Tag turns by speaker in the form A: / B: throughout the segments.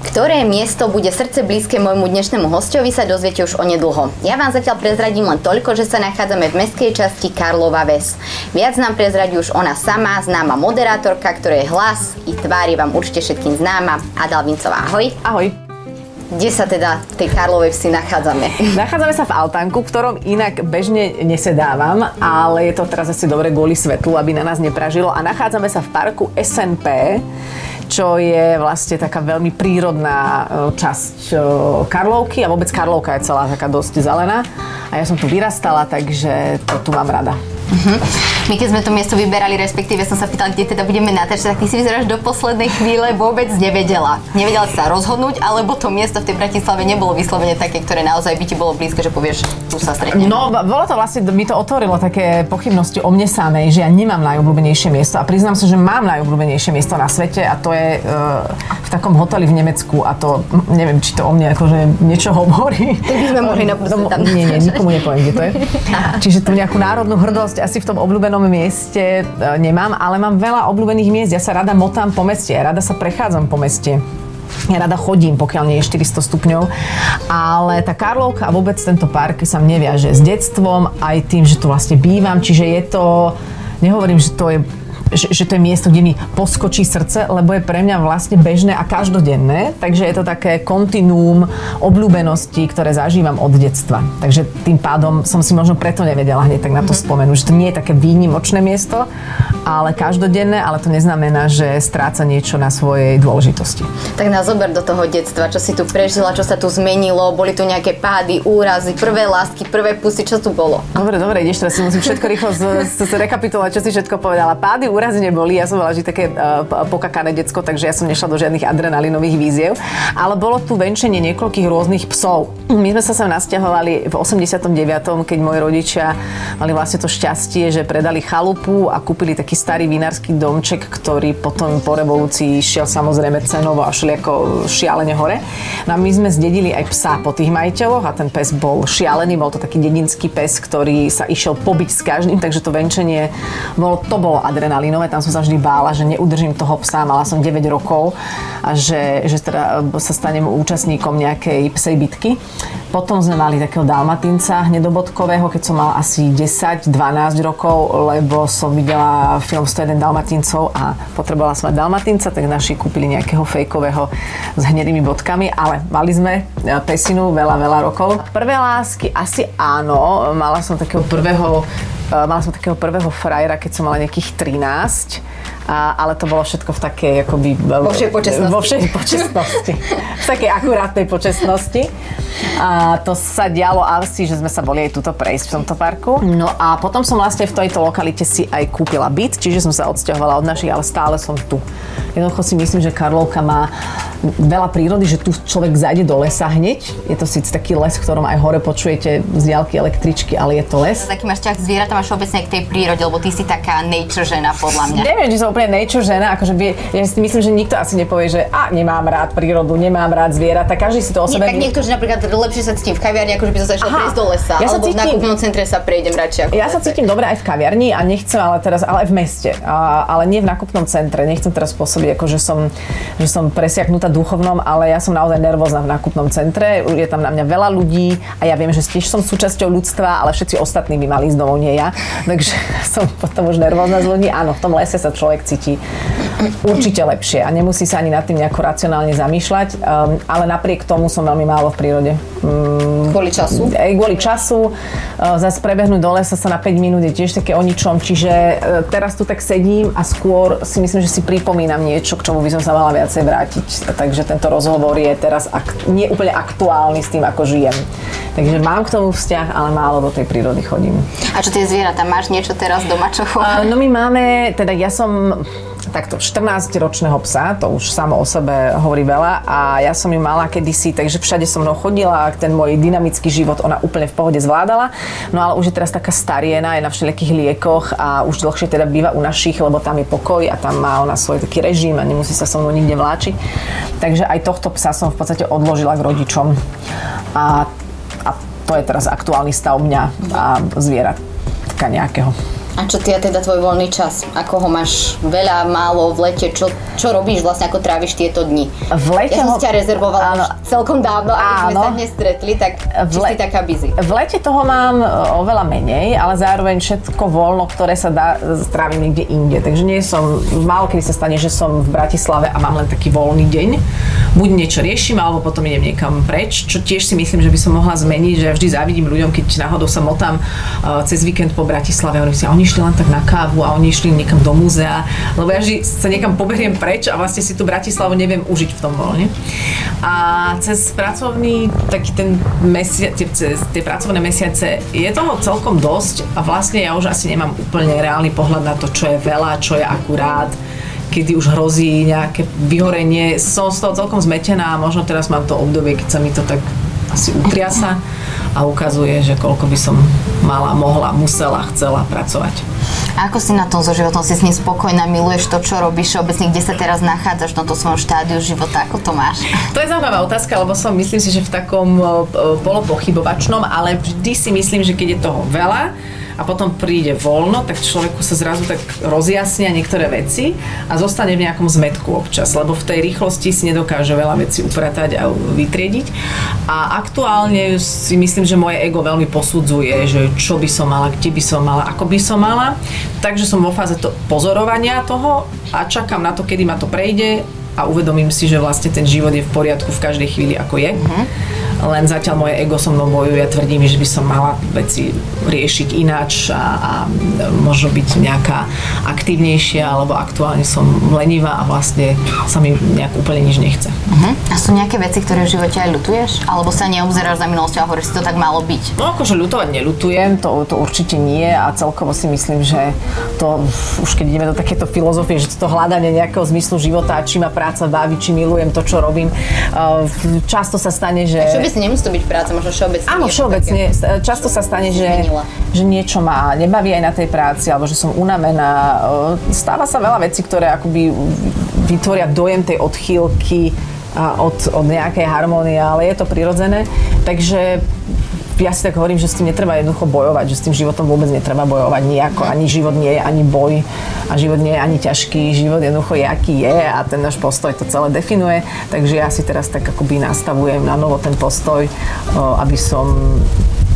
A: Ktoré miesto bude srdce blízke môjmu dnešnému hostovi sa dozviete už onedlho. Ja vám zatiaľ prezradím len toľko, že sa nachádzame v mestskej časti Karlova Ves. Viac nám prezradí už ona sama, známa moderátorka, ktorá je hlas i tvári vám určite všetkým známa. Adal Vincová, ahoj.
B: Ahoj.
A: Kde sa teda v tej Karlovej vsi nachádzame?
B: Nachádzame sa v altánku, v ktorom inak bežne nesedávam, ale je to teraz asi dobre kvôli svetlu, aby na nás nepražilo. A nachádzame sa v parku SNP, čo je vlastne taká veľmi prírodná e, časť e, Karlovky a vôbec Karlovka je celá taká dosť zelená. A ja som tu vyrastala, takže to tu mám rada.
A: Uh-huh. My keď sme to miesto vyberali, respektíve som sa pýtala, kde teda budeme natáčať, tak ty si vyzeráš do poslednej chvíle vôbec nevedela. Nevedela si sa rozhodnúť, alebo to miesto v tej Bratislave nebolo vyslovene také, ktoré naozaj by ti bolo blízke, že povieš, tu sa stretneme.
B: No, bolo to vlastne, mi to otvorilo také pochybnosti o mne samej, že ja nemám najobľúbenejšie miesto a priznám sa, že mám najobľúbenejšie miesto na svete a to je uh, v takom hoteli v Nemecku a to, neviem, či to o mne akože niečo hovorí.
A: Tak by sme mohli na
B: no, Nie, nie, nikomu nepoviem, kde to je. Čiže tu nejakú národnú hrdosť asi v tom obľúbenom mieste e, nemám, ale mám veľa obľúbených miest. Ja sa rada motám po meste, ja rada sa prechádzam po meste. Ja rada chodím, pokiaľ nie je 400 stupňov, ale tá Karlovka a vôbec tento park sa mne viaže s detstvom, aj tým, že tu vlastne bývam, čiže je to, nehovorím, že to je že, že to je miesto, kde mi poskočí srdce, lebo je pre mňa vlastne bežné a každodenné, takže je to také kontinuum obľúbenosti, ktoré zažívam od detstva. Takže tým pádom som si možno preto nevedela hneď tak na to mm-hmm. spomenúť, že to nie je také výnimočné miesto, ale každodenné, ale to neznamená, že stráca niečo na svojej dôležitosti.
A: Tak na zober do toho detstva, čo si tu prežila, čo sa tu zmenilo, boli tu nejaké pády, úrazy, prvé lásky, prvé pusy, čo tu bolo?
B: Dobre, dobre, ideš teraz si musím všetko rýchlo z, z, z rekapitulovať, čo si všetko povedala. Pády, úrazy neboli, ja som bola vždy také uh, pokakané decko, takže ja som nešla do žiadnych adrenalinových víziev. Ale bolo tu venčenie niekoľkých rôznych psov. My sme sa sem nasťahovali v 89., keď moji rodičia mali vlastne to šťastie, že predali chalupu a kúpili taký starý vinársky domček, ktorý potom po revolúcii šiel samozrejme cenovo a ako šialene hore. No a my sme zdedili aj psa po tých majiteľoch a ten pes bol šialený, bol to taký dedinský pes, ktorý sa išiel pobiť s každým, takže to venčenie bolo, to bolo adrenalín Martinové, tam som sa vždy bála, že neudržím toho psa, mala som 9 rokov a že, že teda sa stanem účastníkom nejakej psej bitky. Potom sme mali takého dalmatinca hnedobodkového, keď som mala asi 10-12 rokov, lebo som videla film 101 dalmatincov a potrebovala som mať dalmatinca, tak naši kúpili nejakého fejkového s hnedými bodkami, ale mali sme e, pesinu veľa, veľa rokov. Prvé lásky asi áno, mala som takého prvého mala som takého prvého frajera, keď som mala nejakých 13 a, ale to bolo všetko v takej akoby...
A: Vo všej počestnosti.
B: Vo všej počestnosti. v takej akurátnej počestnosti. A to sa dialo asi, že sme sa boli aj tuto prejsť v tomto parku. No a potom som vlastne v tejto lokalite si aj kúpila byt, čiže som sa odsťahovala od našich, ale stále som tu. Jednoducho si myslím, že Karlovka má veľa prírody, že tu človek zajde do lesa hneď. Je to síce taký les, v ktorom aj hore počujete z diálky električky, ale je to les.
A: Taký máš ťah zvieratá, máš obecne k tej prírode, lebo ty si taká nature žena podľa mňa.
B: Neviem, či som úplne nature žena, akože by, ja si myslím, že nikto asi nepovie, že a nemám rád prírodu, nemám rád zvieratá, každý si to o sebe...
A: Nie, tak niekto, že napríklad lepšie sa cítim v kaviarni, ako že by som sa išla prejsť do lesa, ja alebo cítim, v nákupnom centre sa prejdem radšej.
B: ja sa cítim dobre aj v kaviarni a nechcem ale teraz, ale aj v meste, a, ale nie v nákupnom centre. Nechcem teraz pôsobiť, ako že som, že som presiaknutá duchovnom, ale ja som naozaj nervózna v nákupnom centre. Je tam na mňa veľa ľudí a ja viem, že tiež som súčasťou ľudstva, ale všetci ostatní by mali ísť domov, nie ja. Takže som potom už nervózna z ľudí. Áno, v tom lese sa človek cíti určite lepšie a nemusí sa ani nad tým nejako racionálne zamýšľať, um, ale napriek tomu som veľmi málo v prírode.
A: Um, kvôli času?
B: Aj kvôli času. Uh, zase prebehnúť do lesa sa na 5 minút je tiež také o ničom, čiže uh, teraz tu tak sedím a skôr si myslím, že si pripomínam niečo, k čomu by som sa mala viacej vrátiť. Takže tento rozhovor je teraz ak- nie úplne aktuálny s tým, ako žijem. Takže mám k tomu vzťah, ale málo do tej prírody chodím.
A: A čo tie zvieratá? Máš niečo teraz doma, čo
B: uh, No my máme, teda ja som takto 14-ročného psa, to už samo o sebe hovorí veľa a ja som ju mala kedysi, takže všade som mnou chodila a ten môj dynamický život ona úplne v pohode zvládala. No ale už je teraz taká stariená, je na všelijakých liekoch a už dlhšie teda býva u našich, lebo tam je pokoj a tam má ona svoj taký režim a nemusí sa so mnou nikde vláčiť. Takže aj tohto psa som v podstate odložila k rodičom. A, a to je teraz aktuálny stav mňa a zvieratka nejakého.
A: A čo ty a teda tvoj voľný čas? Ako ho máš veľa, málo v lete? Čo, čo robíš vlastne, ako tráviš tieto dni?
B: V lete
A: ja som
B: ho...
A: ťa rezervovala
B: Áno.
A: celkom dávno, aby sme sa dnes stretli, tak či
B: le-
A: si taká busy?
B: V lete toho mám e, oveľa menej, ale zároveň všetko voľno, ktoré sa dá, strávim niekde inde. Takže nie som, málo kedy sa stane, že som v Bratislave a mám len taký voľný deň. Buď niečo riešim, alebo potom idem niekam preč, čo tiež si myslím, že by som mohla zmeniť, že vždy závidím ľuďom, keď náhodou sa motám uh, cez víkend po Bratislave, a oni si, a oni išli len tak na kávu a oni išli niekam do múzea, lebo ja vždy sa niekam poberiem preč a vlastne si tú Bratislavu neviem užiť v tom voľne. A cez pracovný, taký ten mesiac, cez tie pracovné mesiace je toho celkom dosť a vlastne ja už asi nemám úplne reálny pohľad na to, čo je veľa, čo je akurát kedy už hrozí nejaké vyhorenie. Som z toho celkom zmetená a možno teraz mám to obdobie, keď sa mi to tak asi utriasa a ukazuje, že koľko by som mala, mohla, musela, chcela pracovať.
A: Ako si na tom so životom? Si s ním spokojná, miluješ to, čo robíš, obecne kde sa teraz nachádzaš na to svojom štádiu života, ako to máš?
B: To je zaujímavá otázka, lebo som myslím si, že v takom o, polopochybovačnom, ale vždy si myslím, že keď je toho veľa a potom príde voľno, tak človeku sa zrazu tak rozjasnia niektoré veci a zostane v nejakom zmetku občas, lebo v tej rýchlosti si nedokáže veľa vecí upratať a vytriediť. A aktuálne si myslím, že moje ego veľmi posudzuje, že čo by som mala, kde by som mala, ako by som mala. Takže som vo fáze to, pozorovania toho a čakám na to, kedy ma to prejde a uvedomím si, že vlastne ten život je v poriadku v každej chvíli, ako je. Len zatiaľ moje ego so mnou bojuje a tvrdí mi, že by som mala veci riešiť ináč a, a možno byť nejaká aktívnejšia, alebo aktuálne som lenivá a vlastne sa mi nejak úplne nič nechce.
A: Uh-huh. A sú nejaké veci, ktoré v živote aj ľutuješ? Alebo sa neobzeráš za minulosťou a hovoríš, si to tak malo byť?
B: No akože ľutovať neľutujem, to, to určite nie a celkovo si myslím, že to už keď ideme do takéto filozofie, že to hľadanie nejakého zmyslu života, či ma práca baví, či milujem to, čo robím, uh, často sa stane, že...
A: Všeobecne nemusí to byť práca, možno všeobecne.
B: Áno, všeobecne.
A: také.
B: Často sa stane, že,
A: zmenila.
B: že niečo ma nebaví aj na tej práci, alebo že som unavená. E, Stáva sa veľa vecí, ktoré akoby vytvoria dojem tej odchýlky od, od nejakej harmónie, ale je to prirodzené. Takže ja si tak hovorím, že s tým netreba jednoducho bojovať, že s tým životom vôbec netreba bojovať nejako. Ani život nie je ani boj a život nie je ani ťažký. Život jednoducho je, aký je a ten náš postoj to celé definuje. Takže ja si teraz tak akoby nastavujem na novo ten postoj, aby som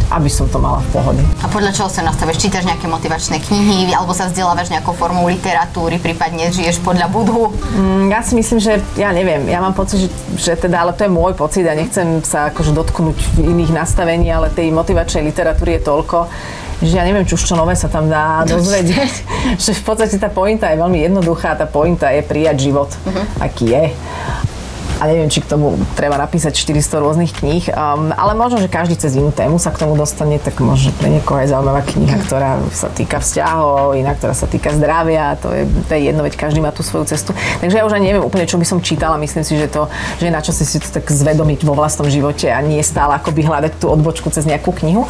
B: aby som to mala v pohode.
A: A podľa čoho sa nastavíš? Čítaš nejaké motivačné knihy, alebo sa vzdelávaš nejakou formou literatúry, prípadne žiješ podľa budhu?
B: Mm, Ja si myslím, že ja neviem, ja mám pocit, že, že teda, ale to je môj pocit a nechcem sa akože dotknúť iných nastavení, ale tej motivačnej literatúry je toľko, že ja neviem, či už čo nové sa tam dá dozvedieť. že v podstate tá pointa je veľmi jednoduchá, tá pointa je prijať život, aký je. A neviem, či k tomu treba napísať 400 rôznych kníh, um, ale možno, že každý cez inú tému sa k tomu dostane, tak možno pre niekoho je zaujímavá kniha, ktorá sa týka vzťahov, iná, ktorá sa týka zdravia, to je, to je jedno, veď každý má tú svoju cestu. Takže ja už ani neviem úplne, čo by som čítala, myslím si, že, to, že je na čase si to tak zvedomiť vo vlastnom živote a nie stále akoby hľadať tú odbočku cez nejakú knihu.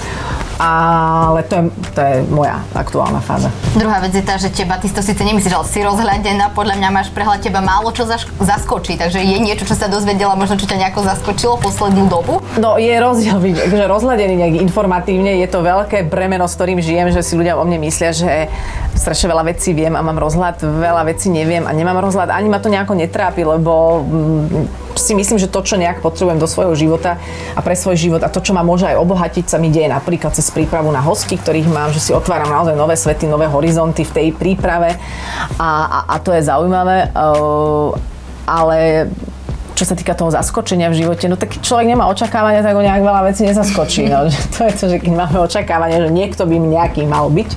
B: Ale to je, to je moja aktuálna fáza.
A: Druhá vec je tá, že teba, ty to síce nemyslíš, ale si rozhľadená, podľa mňa máš prehľad teba málo čo zaš- zaskočí, takže je niečo, čo sa dozvedela, možno čo ťa nejako zaskočilo poslednú dobu?
B: No je rozdiel že rozhľadený nejak informatívne, je to veľké bremeno, s ktorým žijem, že si ľudia o mne myslia, že strašne veľa vecí viem a mám rozhľad, veľa vecí neviem a nemám rozhľad, ani ma to nejako netrápi, lebo mm, si myslím, že to, čo nejak potrebujem do svojho života a pre svoj život a to, čo ma môže aj obohatiť, sa mi deje napríklad cez prípravu na hosti, ktorých mám, že si otváram naozaj nové svety, nové horizonty v tej príprave a, a, a to je zaujímavé. Uh, ale čo sa týka toho zaskočenia v živote, no tak človek nemá očakávania, tak ho nejak veľa vecí nezaskočí. No. Že to je to, že keď máme očakávanie, že niekto by nejaký mal byť,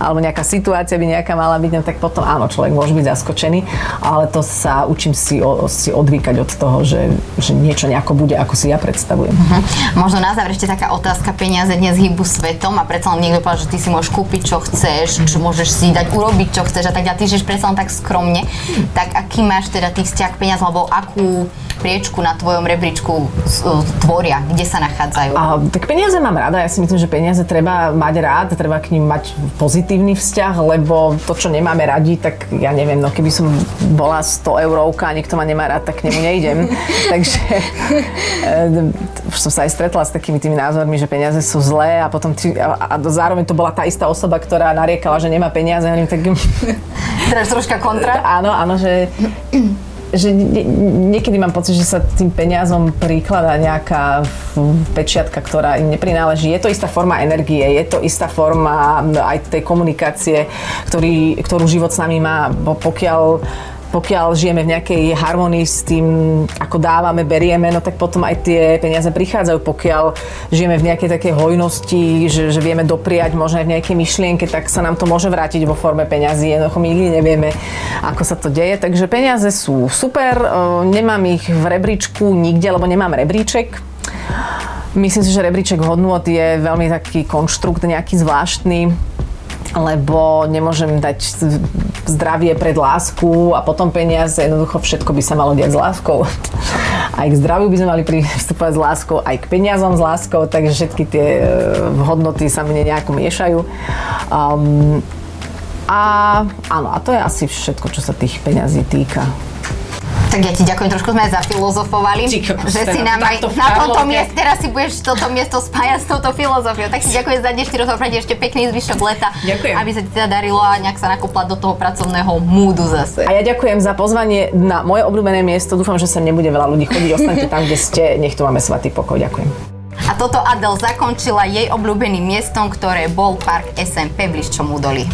B: alebo nejaká situácia by nejaká mala byť, no tak potom áno, človek môže byť zaskočený, ale to sa učím si, o, si odvykať od toho, že, že niečo nejako bude, ako si ja predstavujem.
A: Hm. Možno na záver ešte taká otázka, peniaze dnes hýbu svetom a predsa len niekto povedal, že ty si môžeš kúpiť, čo chceš, čo môžeš si dať urobiť, čo chceš a tak ďalej. Ty žiješ predsa len tak skromne. Tak aký máš teda ty vzťah k peniazom, alebo akú priečku na tvojom rebríčku tvoria? Kde sa nachádzajú?
B: A, tak peniaze mám rada. Ja si myslím, že peniaze treba mať rád, treba k ním mať pozitívny vzťah, lebo to, čo nemáme radi, tak ja neviem, no keby som bola 100 eurovka a niekto ma nemá rád, tak k nemu nejdem. Takže e, už som sa aj stretla s takými tými názormi, že peniaze sú zlé a potom ty, a, a zároveň to bola tá istá osoba, ktorá nariekala, že nemá peniaze. A tak...
A: Teraz troška kontra?
B: Áno, áno, že že niekedy mám pocit, že sa tým peniazom prikladá nejaká pečiatka, ktorá im neprináleží. Je to istá forma energie, je to istá forma aj tej komunikácie, ktorý, ktorú život s nami má. Pokiaľ pokiaľ žijeme v nejakej harmonii s tým, ako dávame, berieme, no tak potom aj tie peniaze prichádzajú. Pokiaľ žijeme v nejakej takej hojnosti, že, že vieme dopriať možno aj v nejakej myšlienke, tak sa nám to môže vrátiť vo forme peňazí. Jednoducho my nikdy nevieme, ako sa to deje. Takže peniaze sú super, nemám ich v rebríčku nikde, lebo nemám rebríček. Myslím si, že rebríček hodnôt je veľmi taký konštrukt, nejaký zvláštny lebo nemôžem dať zdravie pred lásku a potom peniaze, jednoducho všetko by sa malo diať s láskou. Aj k zdraviu by sme mali pristupovať s láskou, aj k peniazom s láskou, takže všetky tie e, hodnoty sa mne nejako miešajú. Um, a áno, a to je asi všetko, čo sa tých peňazí týka.
A: Tak ja ti ďakujem, trošku sme aj zafilozofovali, že si nám aj na tomto mieste, teraz si budeš toto miesto spájať s touto filozofiou. Tak si ďakujem za dnešný rozhovor, ešte pekný zvyšok leta.
B: Ďakujem.
A: Aby sa ti teda darilo a nejak sa nakopla do toho pracovného múdu zase.
B: A ja ďakujem za pozvanie na moje obľúbené miesto. Dúfam, že sa nebude veľa ľudí chodiť. Ostaňte tam, kde ste. Nech tu máme svatý pokoj. Ďakujem.
A: A toto Adel zakončila jej obľúbeným miestom, ktoré bol park SMP v Liščom údolí.